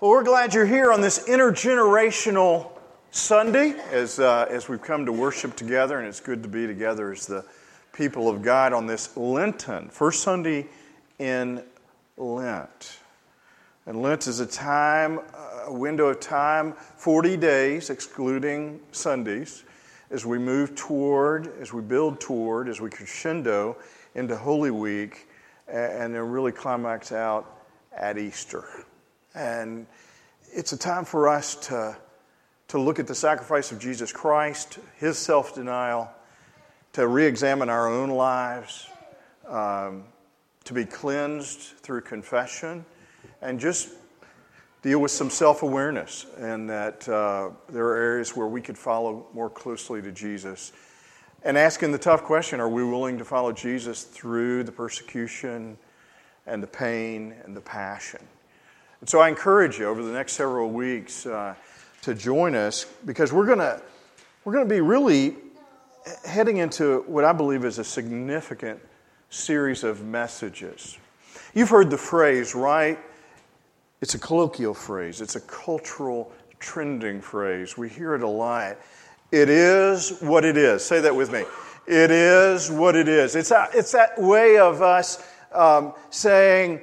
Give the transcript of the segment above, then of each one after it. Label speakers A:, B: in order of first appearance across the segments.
A: Well, we're glad you're here on this intergenerational Sunday as, uh, as we've come to worship together, and it's good to be together as the people of God on this Lenten, first Sunday in Lent. And Lent is a time, a window of time, 40 days, excluding Sundays, as we move toward, as we build toward, as we crescendo into Holy Week, and then really climax out at Easter. And it's a time for us to, to look at the sacrifice of Jesus Christ, his self denial, to re examine our own lives, um, to be cleansed through confession, and just deal with some self awareness, and that uh, there are areas where we could follow more closely to Jesus. And asking the tough question are we willing to follow Jesus through the persecution and the pain and the passion? And so I encourage you over the next several weeks uh, to join us because we're going to we're going to be really heading into what I believe is a significant series of messages. You've heard the phrase, right? It's a colloquial phrase, it's a cultural trending phrase. We hear it a lot. It is what it is. Say that with me. It is what it is. It's, a, it's that way of us um, saying,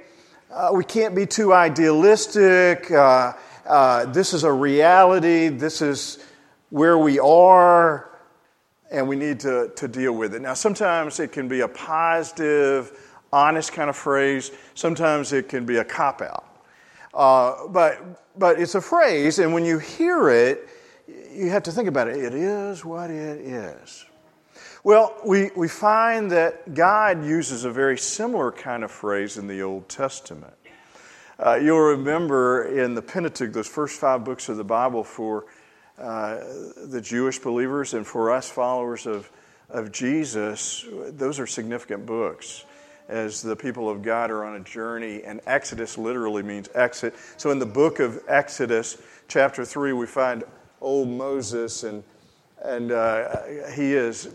A: uh, we can't be too idealistic. Uh, uh, this is a reality. This is where we are, and we need to, to deal with it. Now, sometimes it can be a positive, honest kind of phrase, sometimes it can be a cop out. Uh, but, but it's a phrase, and when you hear it, you have to think about it. It is what it is. Well, we, we find that God uses a very similar kind of phrase in the Old Testament. Uh, you'll remember in the Pentateuch, those first five books of the Bible for uh, the Jewish believers and for us followers of, of Jesus, those are significant books as the people of God are on a journey, and Exodus literally means exit. So in the book of Exodus, chapter 3, we find old Moses, and, and uh, he is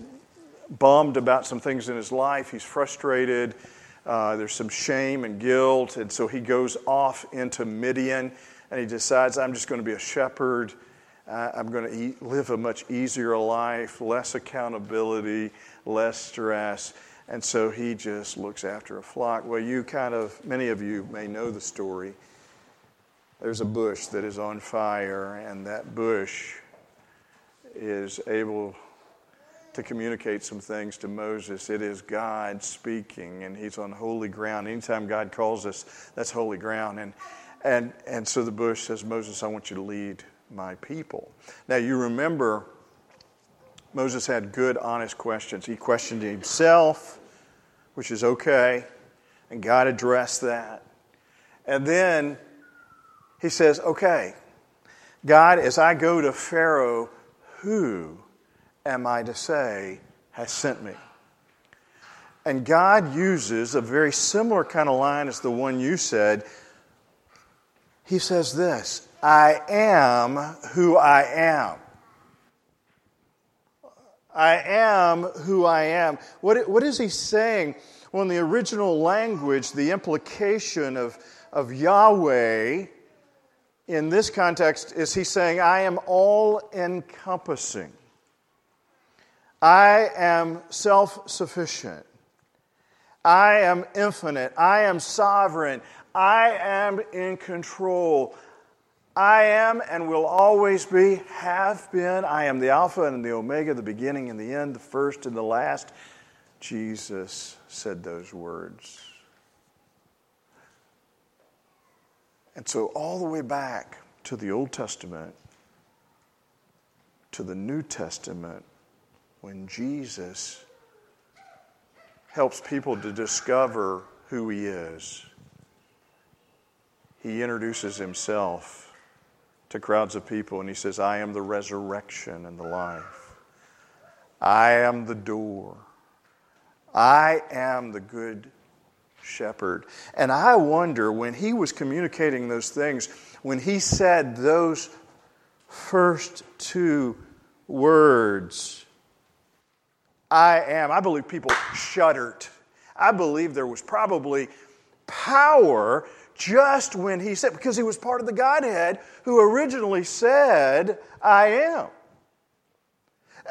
A: bummed about some things in his life. He's frustrated. Uh, there's some shame and guilt. And so he goes off into Midian and he decides, I'm just going to be a shepherd. Uh, I'm going to eat, live a much easier life, less accountability, less stress. And so he just looks after a flock. Well, you kind of, many of you may know the story. There's a bush that is on fire, and that bush is able to communicate some things to Moses. It is God speaking, and he's on holy ground. Anytime God calls us, that's holy ground. And, and, and so the bush says, Moses, I want you to lead my people. Now, you remember Moses had good, honest questions. He questioned himself, which is okay, and God addressed that. And then he says, Okay, God, as I go to Pharaoh, who am I to say has sent me? And God uses a very similar kind of line as the one you said. He says this I am who I am. I am who I am. What, what is he saying? Well, in the original language, the implication of, of Yahweh in this context is he saying, I am all encompassing. I am self sufficient. I am infinite. I am sovereign. I am in control. I am and will always be, have been. I am the Alpha and the Omega, the beginning and the end, the first and the last. Jesus said those words. And so, all the way back to the Old Testament, to the New Testament, when Jesus helps people to discover who he is, he introduces himself to crowds of people and he says, I am the resurrection and the life. I am the door. I am the good shepherd. And I wonder when he was communicating those things, when he said those first two words, I am. I believe people shuddered. I believe there was probably power just when he said, because he was part of the Godhead who originally said, I am.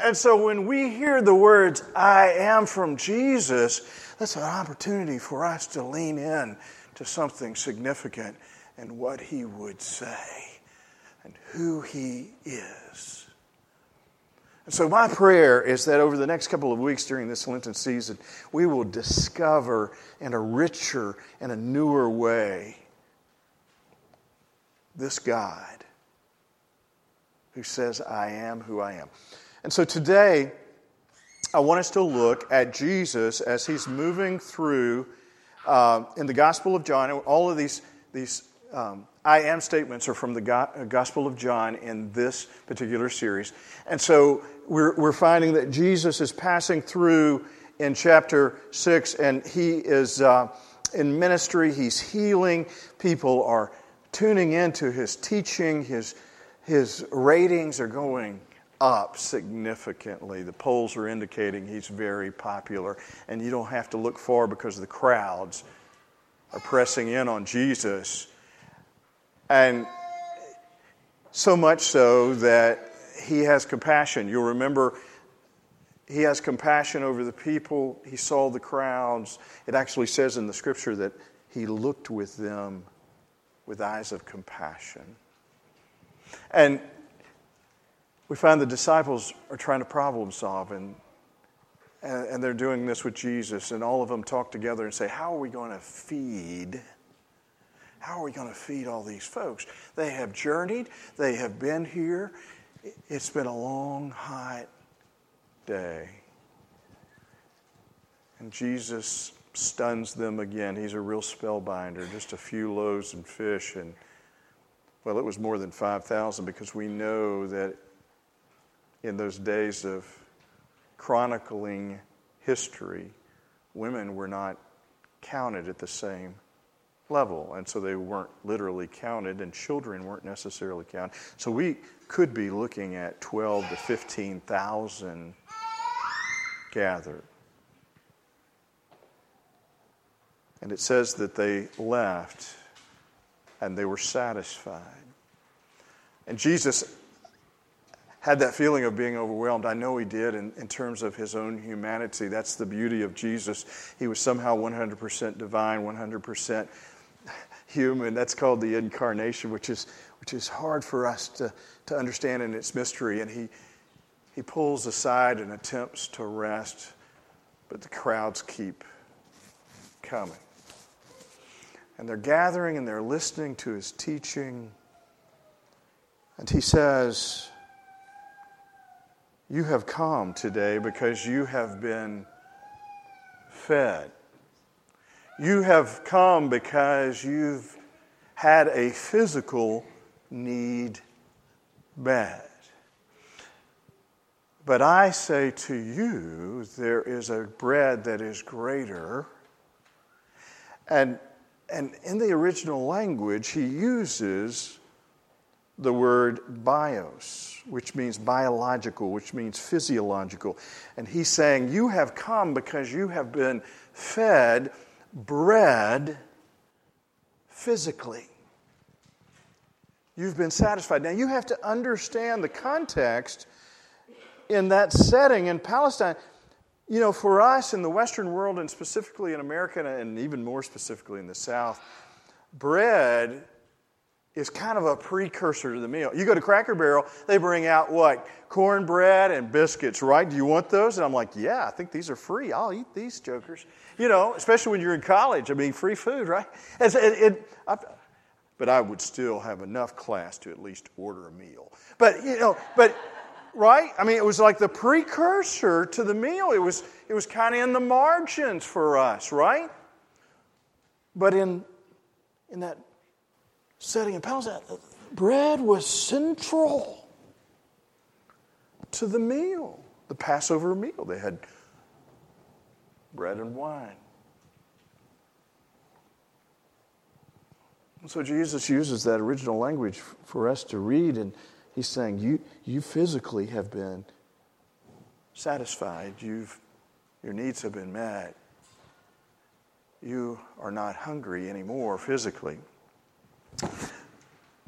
A: And so when we hear the words, I am from Jesus, that's an opportunity for us to lean in to something significant and what he would say and who he is. So, my prayer is that over the next couple of weeks during this Lenten season, we will discover in a richer and a newer way this God who says, I am who I am. And so today, I want us to look at Jesus as he's moving through uh, in the Gospel of John. All of these, these um, I am statements are from the uh, Gospel of John in this particular series. And so we're, we're finding that Jesus is passing through in chapter 6, and he is uh, in ministry, he's healing. People are tuning into his teaching, his, his ratings are going up significantly. The polls are indicating he's very popular, and you don't have to look far because the crowds are pressing in on Jesus. And so much so that he has compassion. You'll remember he has compassion over the people. He saw the crowds. It actually says in the scripture that he looked with them with eyes of compassion. And we find the disciples are trying to problem solve, and, and they're doing this with Jesus, and all of them talk together and say, How are we going to feed? How are we going to feed all these folks? They have journeyed, they have been here. It's been a long, hot day. And Jesus stuns them again. He's a real spellbinder. Just a few loaves and fish, and well, it was more than 5,000 because we know that in those days of chronicling history, women were not counted at the same level, and so they weren't literally counted, and children weren't necessarily counted. So we could be looking at 12 to 15,000 gathered. And it says that they left and they were satisfied. And Jesus had that feeling of being overwhelmed. I know he did in, in terms of his own humanity. That's the beauty of Jesus. He was somehow 100% divine, 100% human. That's called the incarnation, which is, which is hard for us to, to understand in its mystery. And he, he pulls aside and attempts to rest, but the crowds keep coming. And they're gathering and they're listening to his teaching. And he says, You have come today because you have been fed. You have come because you've had a physical need met. But I say to you, there is a bread that is greater. And and in the original language, he uses the word bios, which means biological, which means physiological. And he's saying, You have come because you have been fed bread physically. You've been satisfied. Now, you have to understand the context in that setting in Palestine. You know, for us in the Western world, and specifically in America, and even more specifically in the South, bread is kind of a precursor to the meal. You go to Cracker Barrel, they bring out what? Cornbread and biscuits, right? Do you want those? And I'm like, yeah, I think these are free. I'll eat these jokers. You know, especially when you're in college. I mean, free food, right? It, it, I, but I would still have enough class to at least order a meal. But, you know, but right? I mean, it was like the precursor to the meal. It was, it was kind of in the margins for us, right? But in, in that setting in Palestine, uh, bread was central to the meal, the Passover meal. They had bread and wine. so Jesus uses that original language for us to read and He's saying, you, you physically have been satisfied. You've, your needs have been met. You are not hungry anymore physically.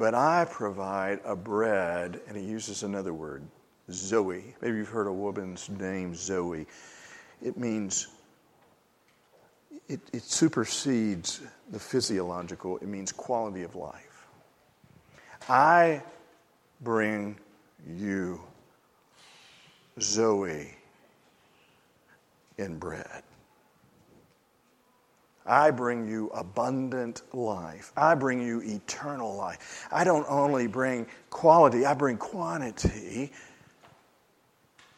A: But I provide a bread, and he uses another word, Zoe. Maybe you've heard a woman's name, Zoe. It means, it, it supersedes the physiological, it means quality of life. I bring you Zoe in bread. I bring you abundant life. I bring you eternal life. I don't only bring quality, I bring quantity.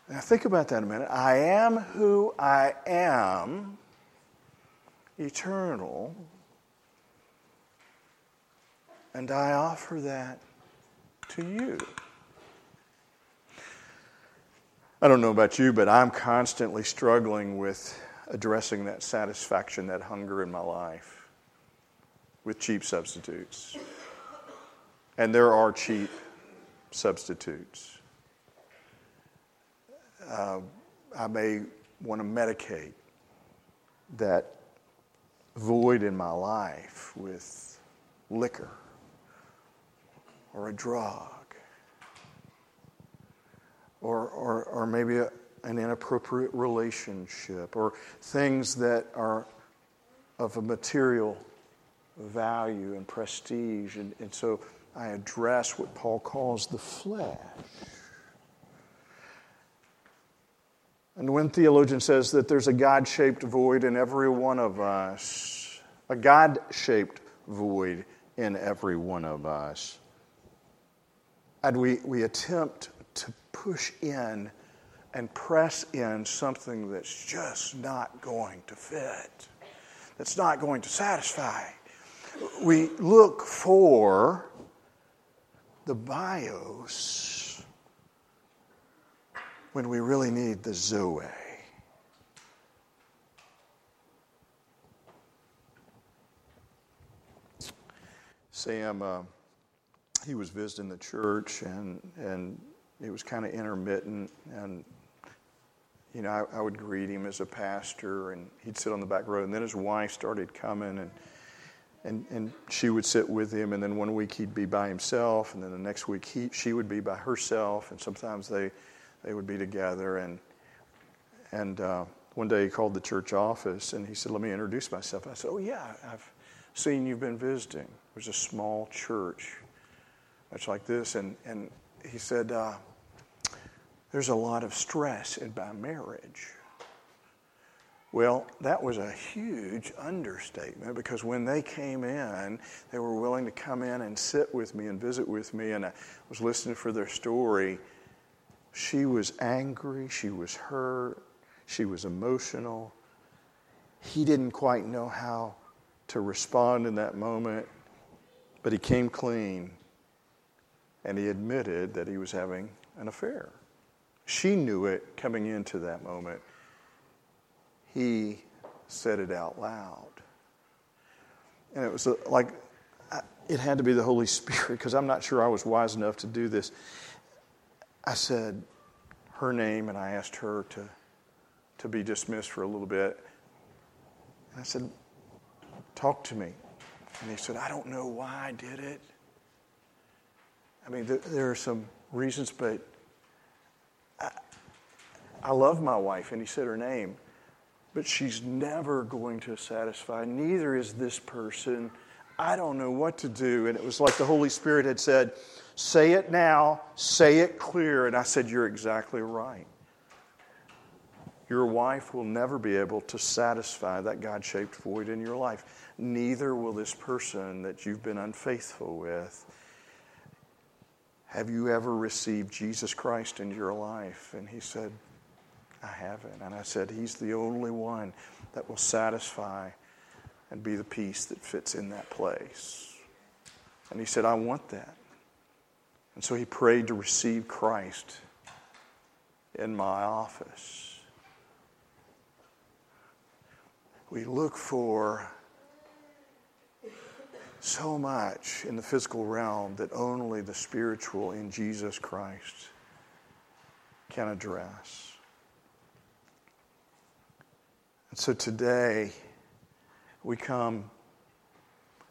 A: Now, think about that a minute. I am who I am, eternal, and I offer that to you. I don't know about you, but I'm constantly struggling with addressing that satisfaction, that hunger in my life with cheap substitutes. And there are cheap substitutes. Uh, I may want to medicate that void in my life with liquor or a drug or, or, or maybe a, an inappropriate relationship or things that are of a material value and prestige. And, and so I address what Paul calls the flesh. And one theologian says that there's a God shaped void in every one of us, a God shaped void in every one of us. And we, we attempt to push in and press in something that's just not going to fit, that's not going to satisfy. We look for the bios when we really need the zoe. Sam, uh, he was visiting the church and, and it was kind of intermittent. And you know, I, I, would greet him as a pastor, and he'd sit on the back row. And then his wife started coming, and and and she would sit with him. And then one week he'd be by himself, and then the next week he she would be by herself. And sometimes they they would be together. And and uh, one day he called the church office, and he said, "Let me introduce myself." I said, "Oh yeah, I've seen you've been visiting." It was a small church, much like this, and and he said. Uh, there's a lot of stress in my marriage. Well, that was a huge understatement because when they came in, they were willing to come in and sit with me and visit with me, and I was listening for their story. She was angry, she was hurt, she was emotional. He didn't quite know how to respond in that moment, but he came clean and he admitted that he was having an affair. She knew it coming into that moment. He said it out loud. And it was uh, like, it had to be the Holy Spirit because I'm not sure I was wise enough to do this. I said her name and I asked her to, to be dismissed for a little bit. And I said, Talk to me. And he said, I don't know why I did it. I mean, there are some reasons, but I love my wife, and he said her name, but she's never going to satisfy. Neither is this person. I don't know what to do. And it was like the Holy Spirit had said, Say it now, say it clear. And I said, You're exactly right. Your wife will never be able to satisfy that God shaped void in your life. Neither will this person that you've been unfaithful with. Have you ever received Jesus Christ into your life? And he said, I haven't. And I said, He's the only one that will satisfy and be the peace that fits in that place. And he said, I want that. And so he prayed to receive Christ in my office. We look for so much in the physical realm that only the spiritual in Jesus Christ can address. And so today, we come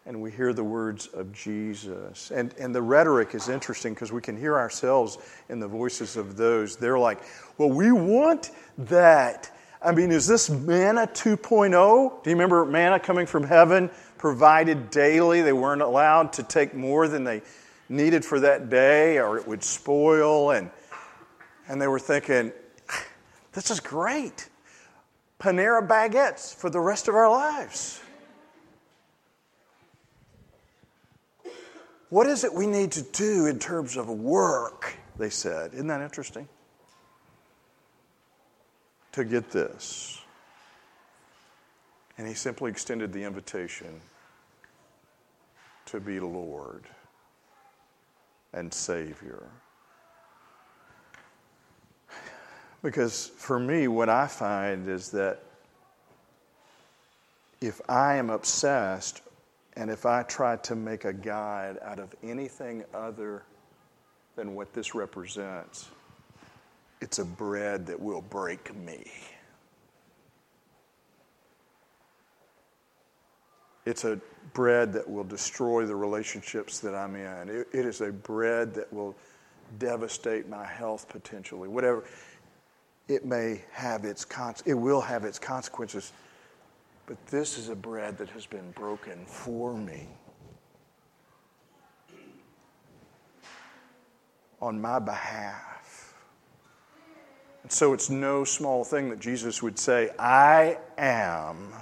A: and we hear the words of Jesus. And, and the rhetoric is interesting because we can hear ourselves in the voices of those. They're like, well, we want that. I mean, is this manna 2.0? Do you remember manna coming from heaven, provided daily? They weren't allowed to take more than they needed for that day or it would spoil. And, and they were thinking, this is great. Panera baguettes for the rest of our lives. What is it we need to do in terms of work? They said. Isn't that interesting? To get this. And he simply extended the invitation to be Lord and Savior. Because for me, what I find is that if I am obsessed and if I try to make a guide out of anything other than what this represents, it's a bread that will break me. It's a bread that will destroy the relationships that I'm in. it, it is a bread that will devastate my health potentially. Whatever it may have its con- it will have its consequences but this is a bread that has been broken for me. On my behalf. And so it's no small thing that Jesus would say, I am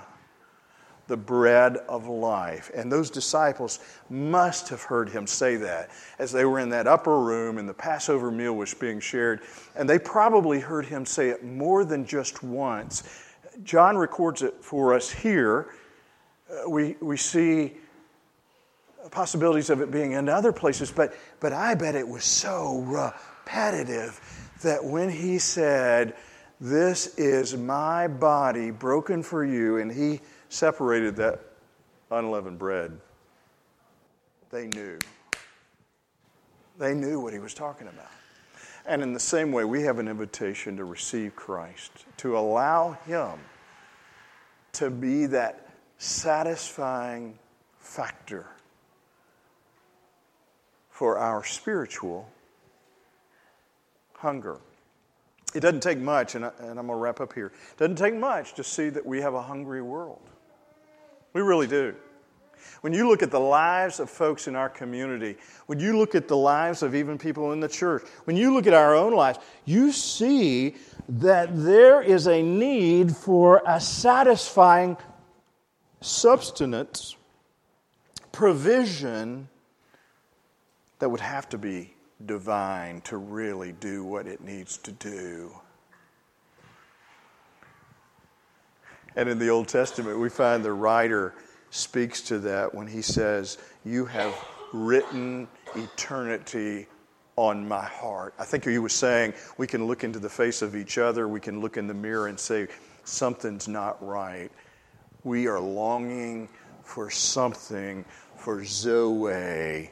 A: the bread of life. And those disciples must have heard him say that as they were in that upper room and the Passover meal was being shared. And they probably heard him say it more than just once John records it for us here. Uh, we, we see possibilities of it being in other places, but, but I bet it was so repetitive that when he said, This is my body broken for you, and he separated that unleavened bread, they knew. They knew what he was talking about. And in the same way, we have an invitation to receive Christ, to allow Him to be that satisfying factor for our spiritual hunger. It doesn't take much, and, I, I'm going to wrap up here. It doesn't take much to see that we have a hungry world. We really do. When you look at the lives of folks in our community, when you look at the lives of even people in the church, when you look at our own lives, you see that there is a need for a satisfying substance, provision that would have to be divine to really do what it needs to do. And in the Old Testament, we find the writer speaks to that when he says, You have written eternity on my heart. I think he was saying we can look into the face of each other, we can look in the mirror and say, Something's not right. We are longing for something, for Zoe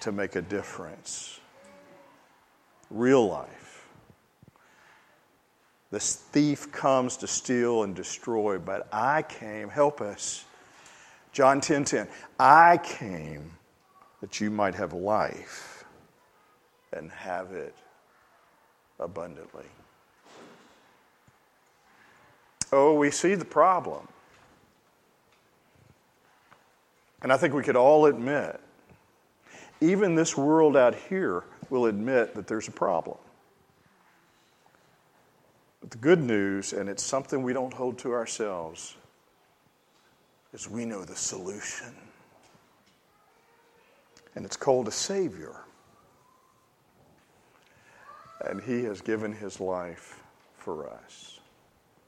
A: to make a difference. Real life. This thief comes to steal and destroy, but I came, help us. John 10 10. I came that you might have life and have it abundantly. Oh, we see the problem. And I think we could all admit, even this world out here will admit that there's a problem. The good news, and it's something we don't hold to ourselves, is we know the solution. And it's called a Savior. And He has given His life for us.